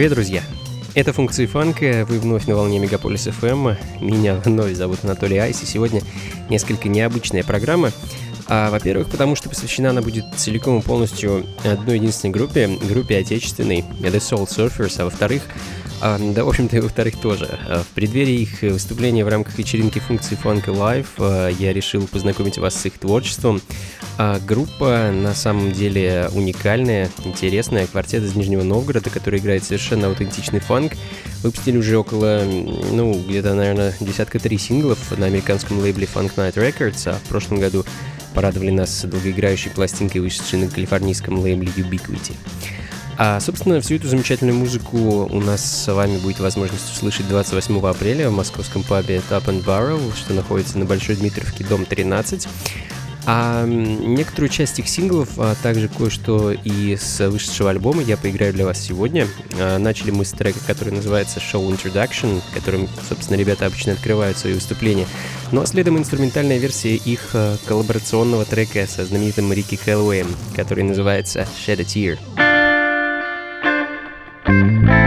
Привет, друзья! Это функции фанка, вы вновь на волне Мегаполис FM. Меня вновь зовут Анатолий Айс, и сегодня несколько необычная программа. А, во-первых, потому что посвящена она будет целиком и полностью одной единственной группе, группе отечественной, The Soul Surfers, а во-вторых, а, да, в общем-то, и во-вторых тоже. А, в преддверии их выступления в рамках вечеринки функции Funk Live а, я решил познакомить вас с их творчеством. Группа на самом деле уникальная, интересная. Квартет из Нижнего Новгорода, который играет совершенно аутентичный фанк. Выпустили уже около, ну, где-то, наверное, десятка три синглов на американском лейбле Funk Night Records, а в прошлом году порадовали нас долгоиграющей пластинкой, вышедшей на калифорнийском лейбле Ubiquity. А, собственно, всю эту замечательную музыку у нас с вами будет возможность услышать 28 апреля в московском пабе Top and Barrel, что находится на Большой Дмитровке, дом 13. А некоторую часть их синглов, а также кое-что из вышедшего альбома я поиграю для вас сегодня. А, начали мы с трека, который называется Show Introduction, которым, собственно, ребята обычно открывают свои выступления. Ну а следом инструментальная версия их а, коллаборационного трека со знаменитым Рики Кэллоуэем, который называется Shed a Tear. Thank you.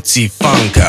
自己放开。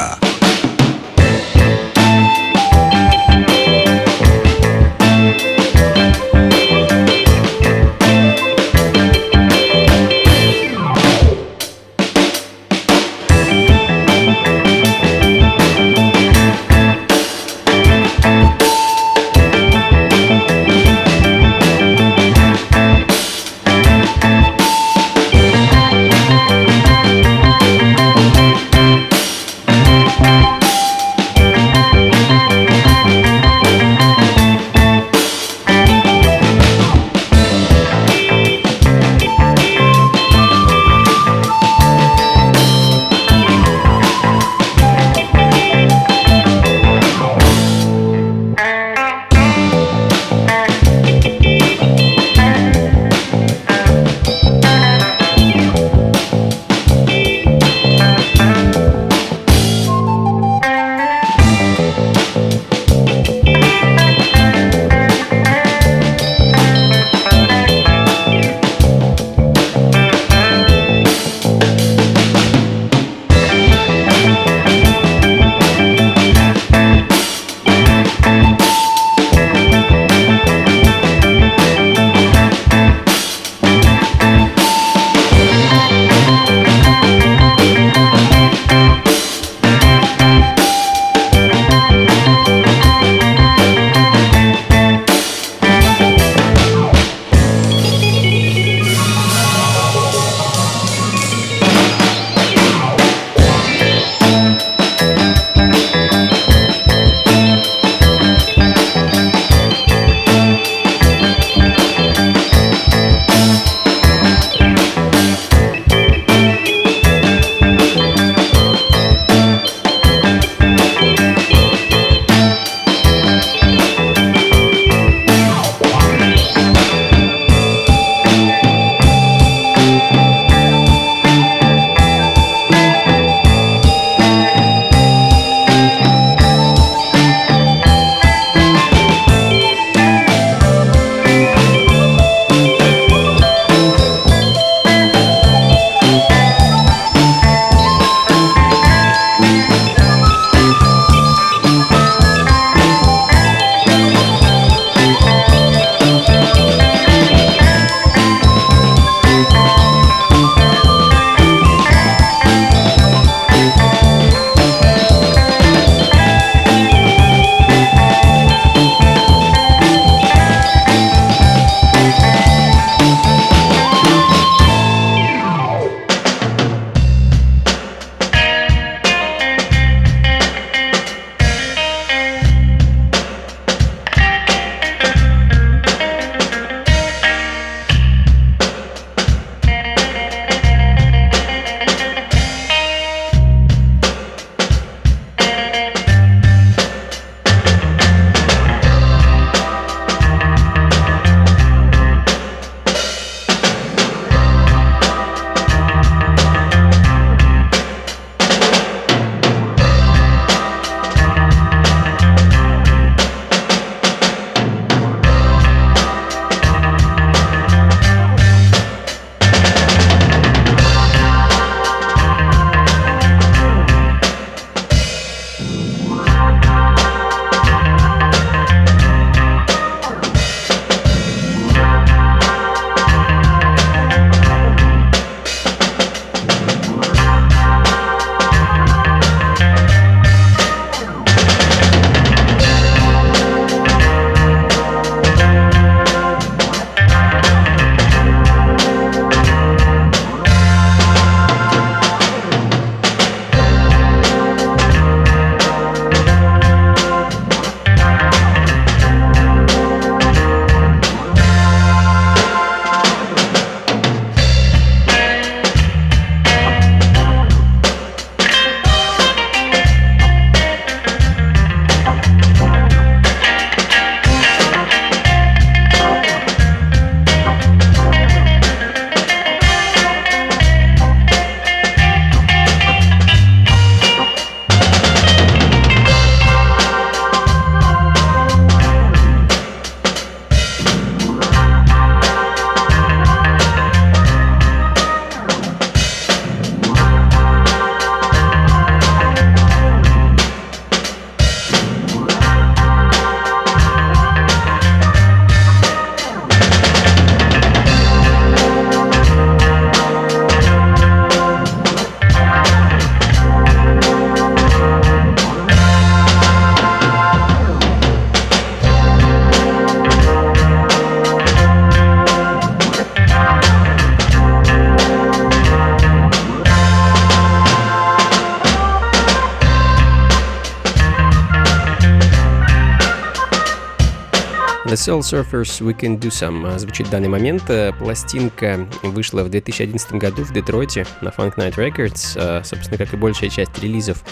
Soul Surfers We Can Do Some звучит в данный момент. Пластинка вышла в 2011 году в Детройте на Funk Night Records, собственно, как и большая часть релизов.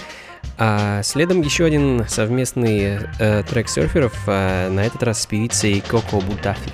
А следом еще один совместный э, трек серферов, э, на этот раз с певицей Коко Бутафи.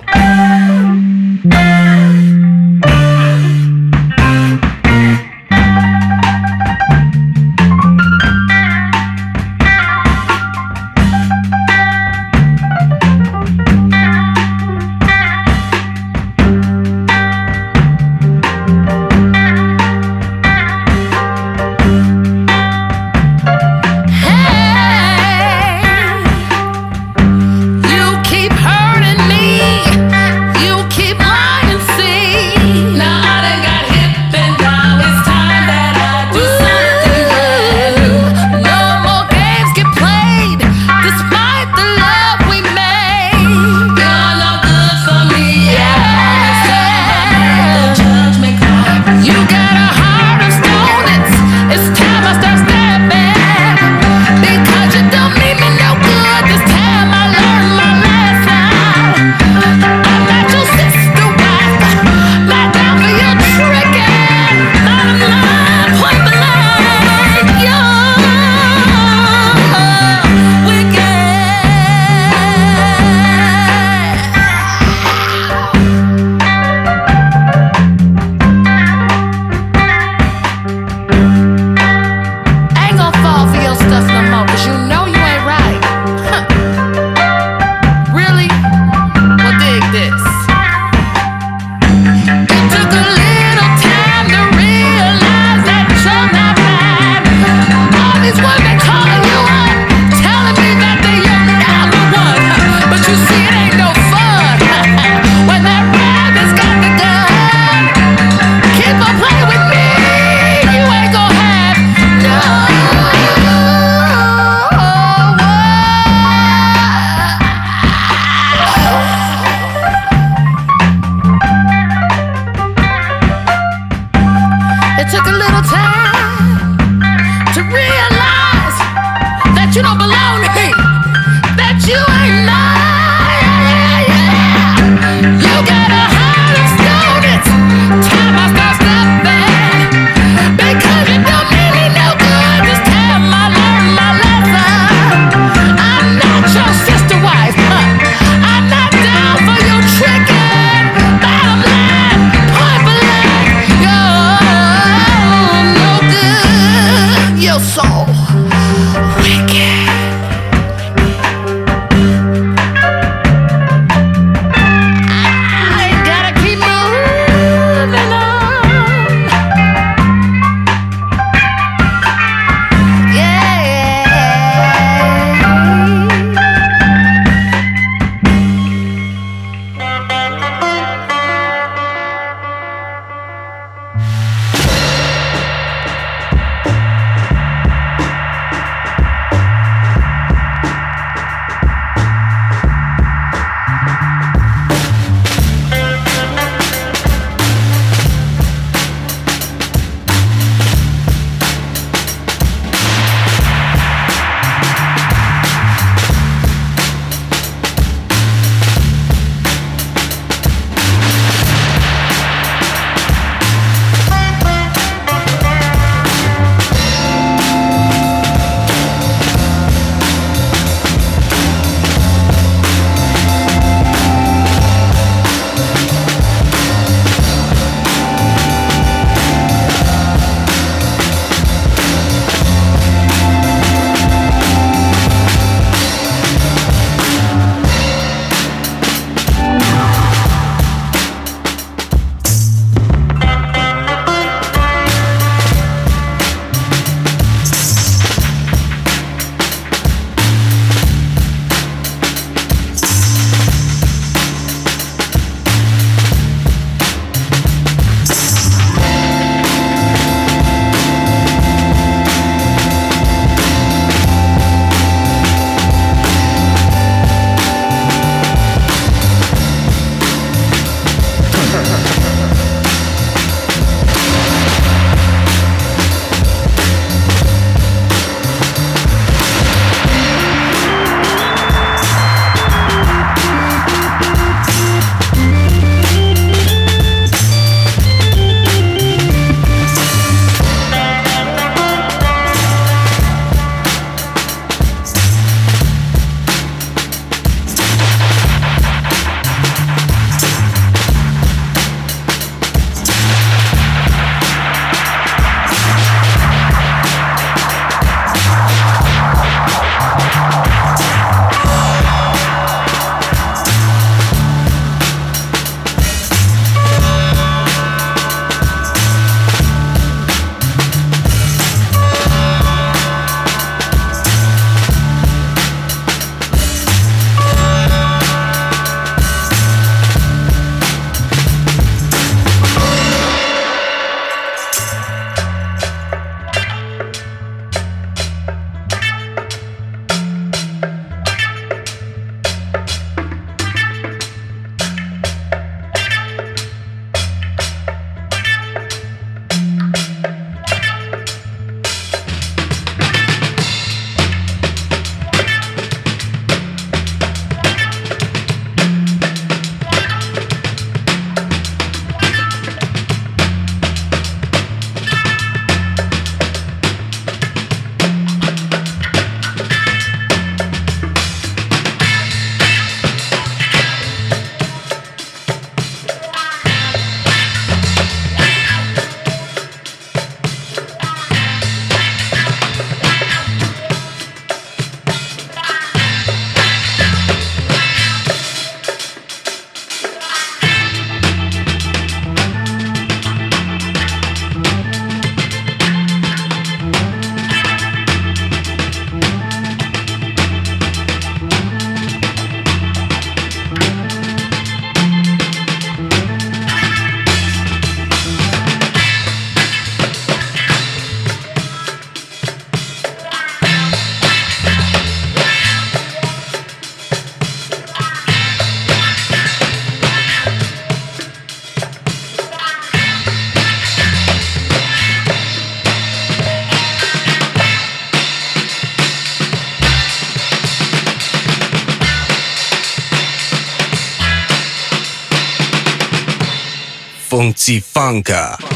Funka.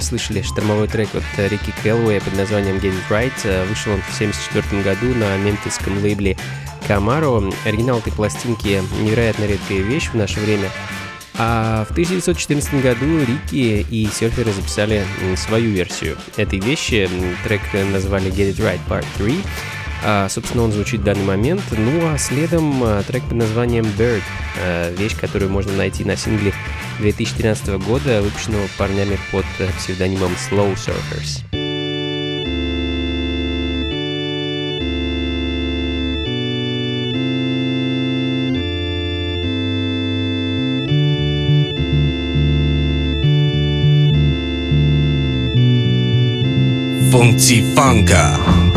Слышали штормовой трек от Рики Келлоуэя под названием Get It Right. Вышел он в 1974 году на мемфисском лейбле Camaro. Оригинал этой пластинки невероятно редкая вещь в наше время. А в 1914 году Рики и серферы записали свою версию этой вещи. Трек назвали Get It Right Part 3. А, собственно, он звучит в данный момент. Ну а следом а, трек под названием Bird, а, вещь, которую можно найти на сингле 2013 года, выпущенного парнями под псевдонимом Slow Surfers. Funky Funka.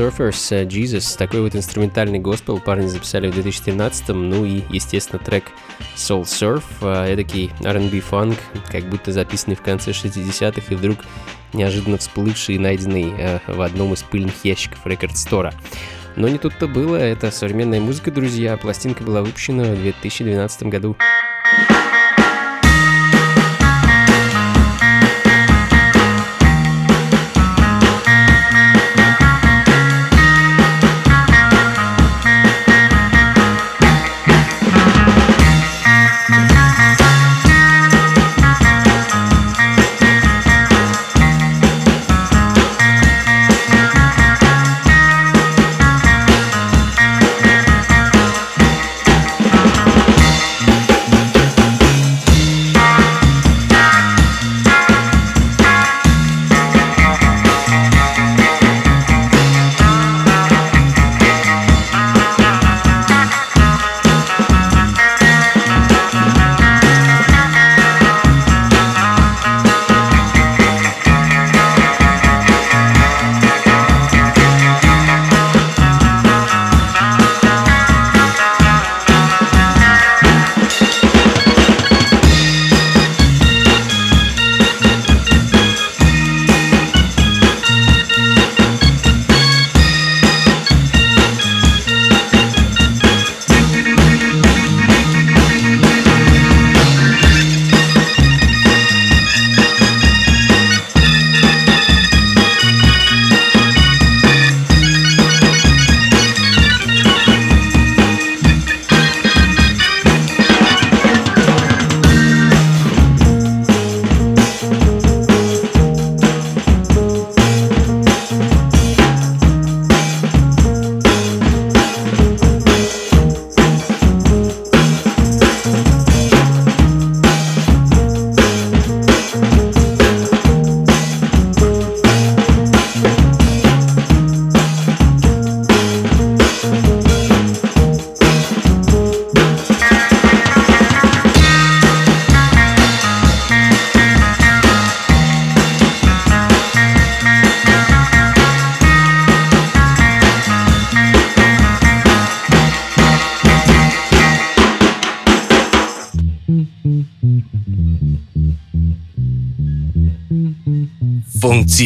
Surfers uh, Jesus. Такой вот инструментальный госпел парни записали в 2013 Ну и, естественно, трек Soul Surf, uh, эдакий R&B фанк, как будто записанный в конце 60-х и вдруг неожиданно всплывший и найденный uh, в одном из пыльных ящиков рекорд-стора. Но не тут-то было, это современная музыка, друзья. Пластинка была выпущена в 2012 году.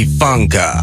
Funka.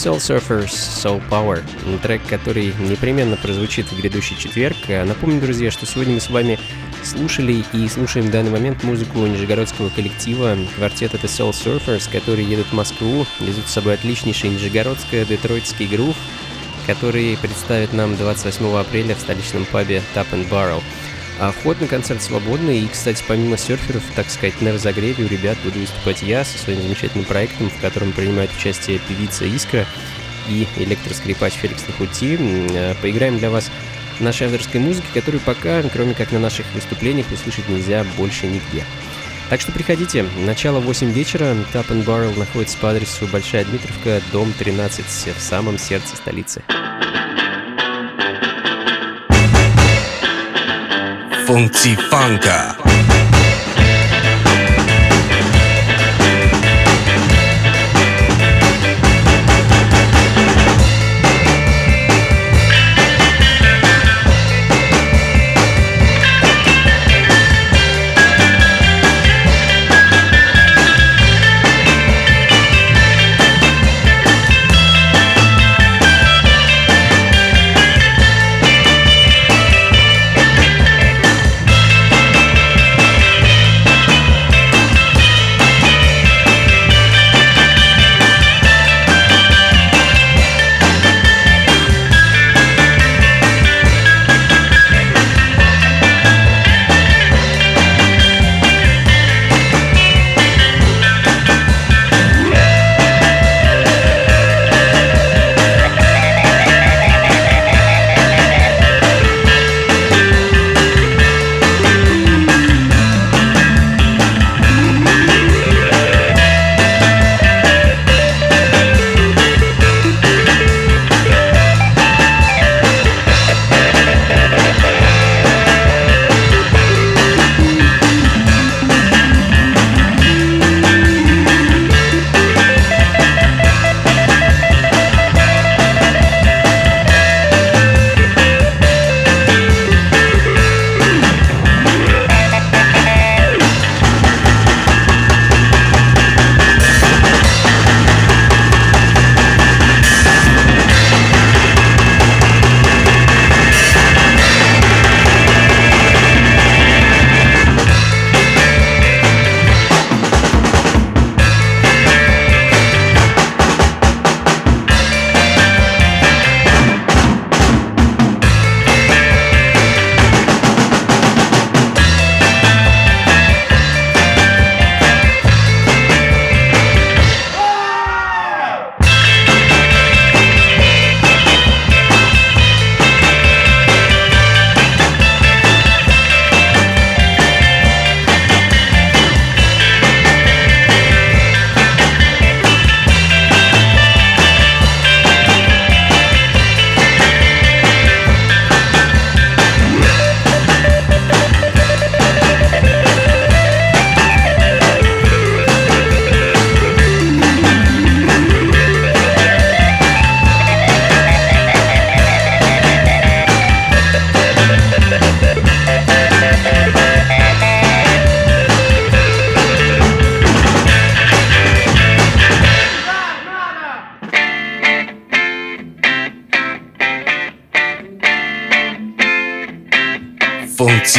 Soul Surfers Soul Power. Трек, который непременно прозвучит в грядущий четверг. А напомню, друзья, что сегодня мы с вами слушали и слушаем в данный момент музыку нижегородского коллектива квартета The Soul Surfers, которые едут в Москву, везут с собой отличнейший нижегородско-детройтский грув, который представит нам 28 апреля в столичном пабе Tap and Barrel. А вход на концерт свободный, и, кстати, помимо серферов, так сказать, на разогреве у ребят буду выступать я со своим замечательным проектом, в котором принимают участие певица Искра и электроскрипач Феликс Нахути. Э, поиграем для вас нашей авторской музыки, которую пока, кроме как на наших выступлениях, услышать нельзя больше нигде. Так что приходите. Начало 8 вечера. Tap and Barrel находится по адресу Большая Дмитровка, дом 13, в самом сердце столицы. Funky Funka.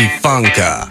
Funka.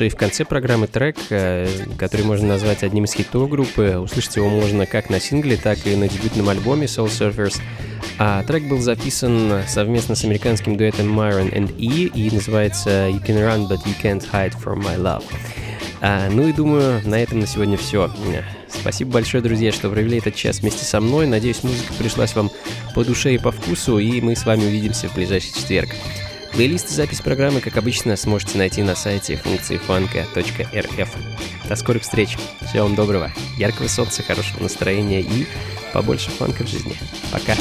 И в конце программы трек, э, который можно назвать одним из хитов группы. Услышать его можно как на сингле, так и на дебютном альбоме Soul Surfers. А трек был записан совместно с американским дуэтом Myron and E и называется You Can Run, But You Can't Hide From My Love. А, ну и думаю, на этом на сегодня все. Спасибо большое, друзья, что провели этот час вместе со мной. Надеюсь, музыка пришлась вам по душе и по вкусу, и мы с вами увидимся в ближайший четверг. Плейлист и запись программы, как обычно, сможете найти на сайте функции фанка.рф. До скорых встреч. Всего вам доброго, яркого солнца, хорошего настроения и побольше фанка в жизни. Пока.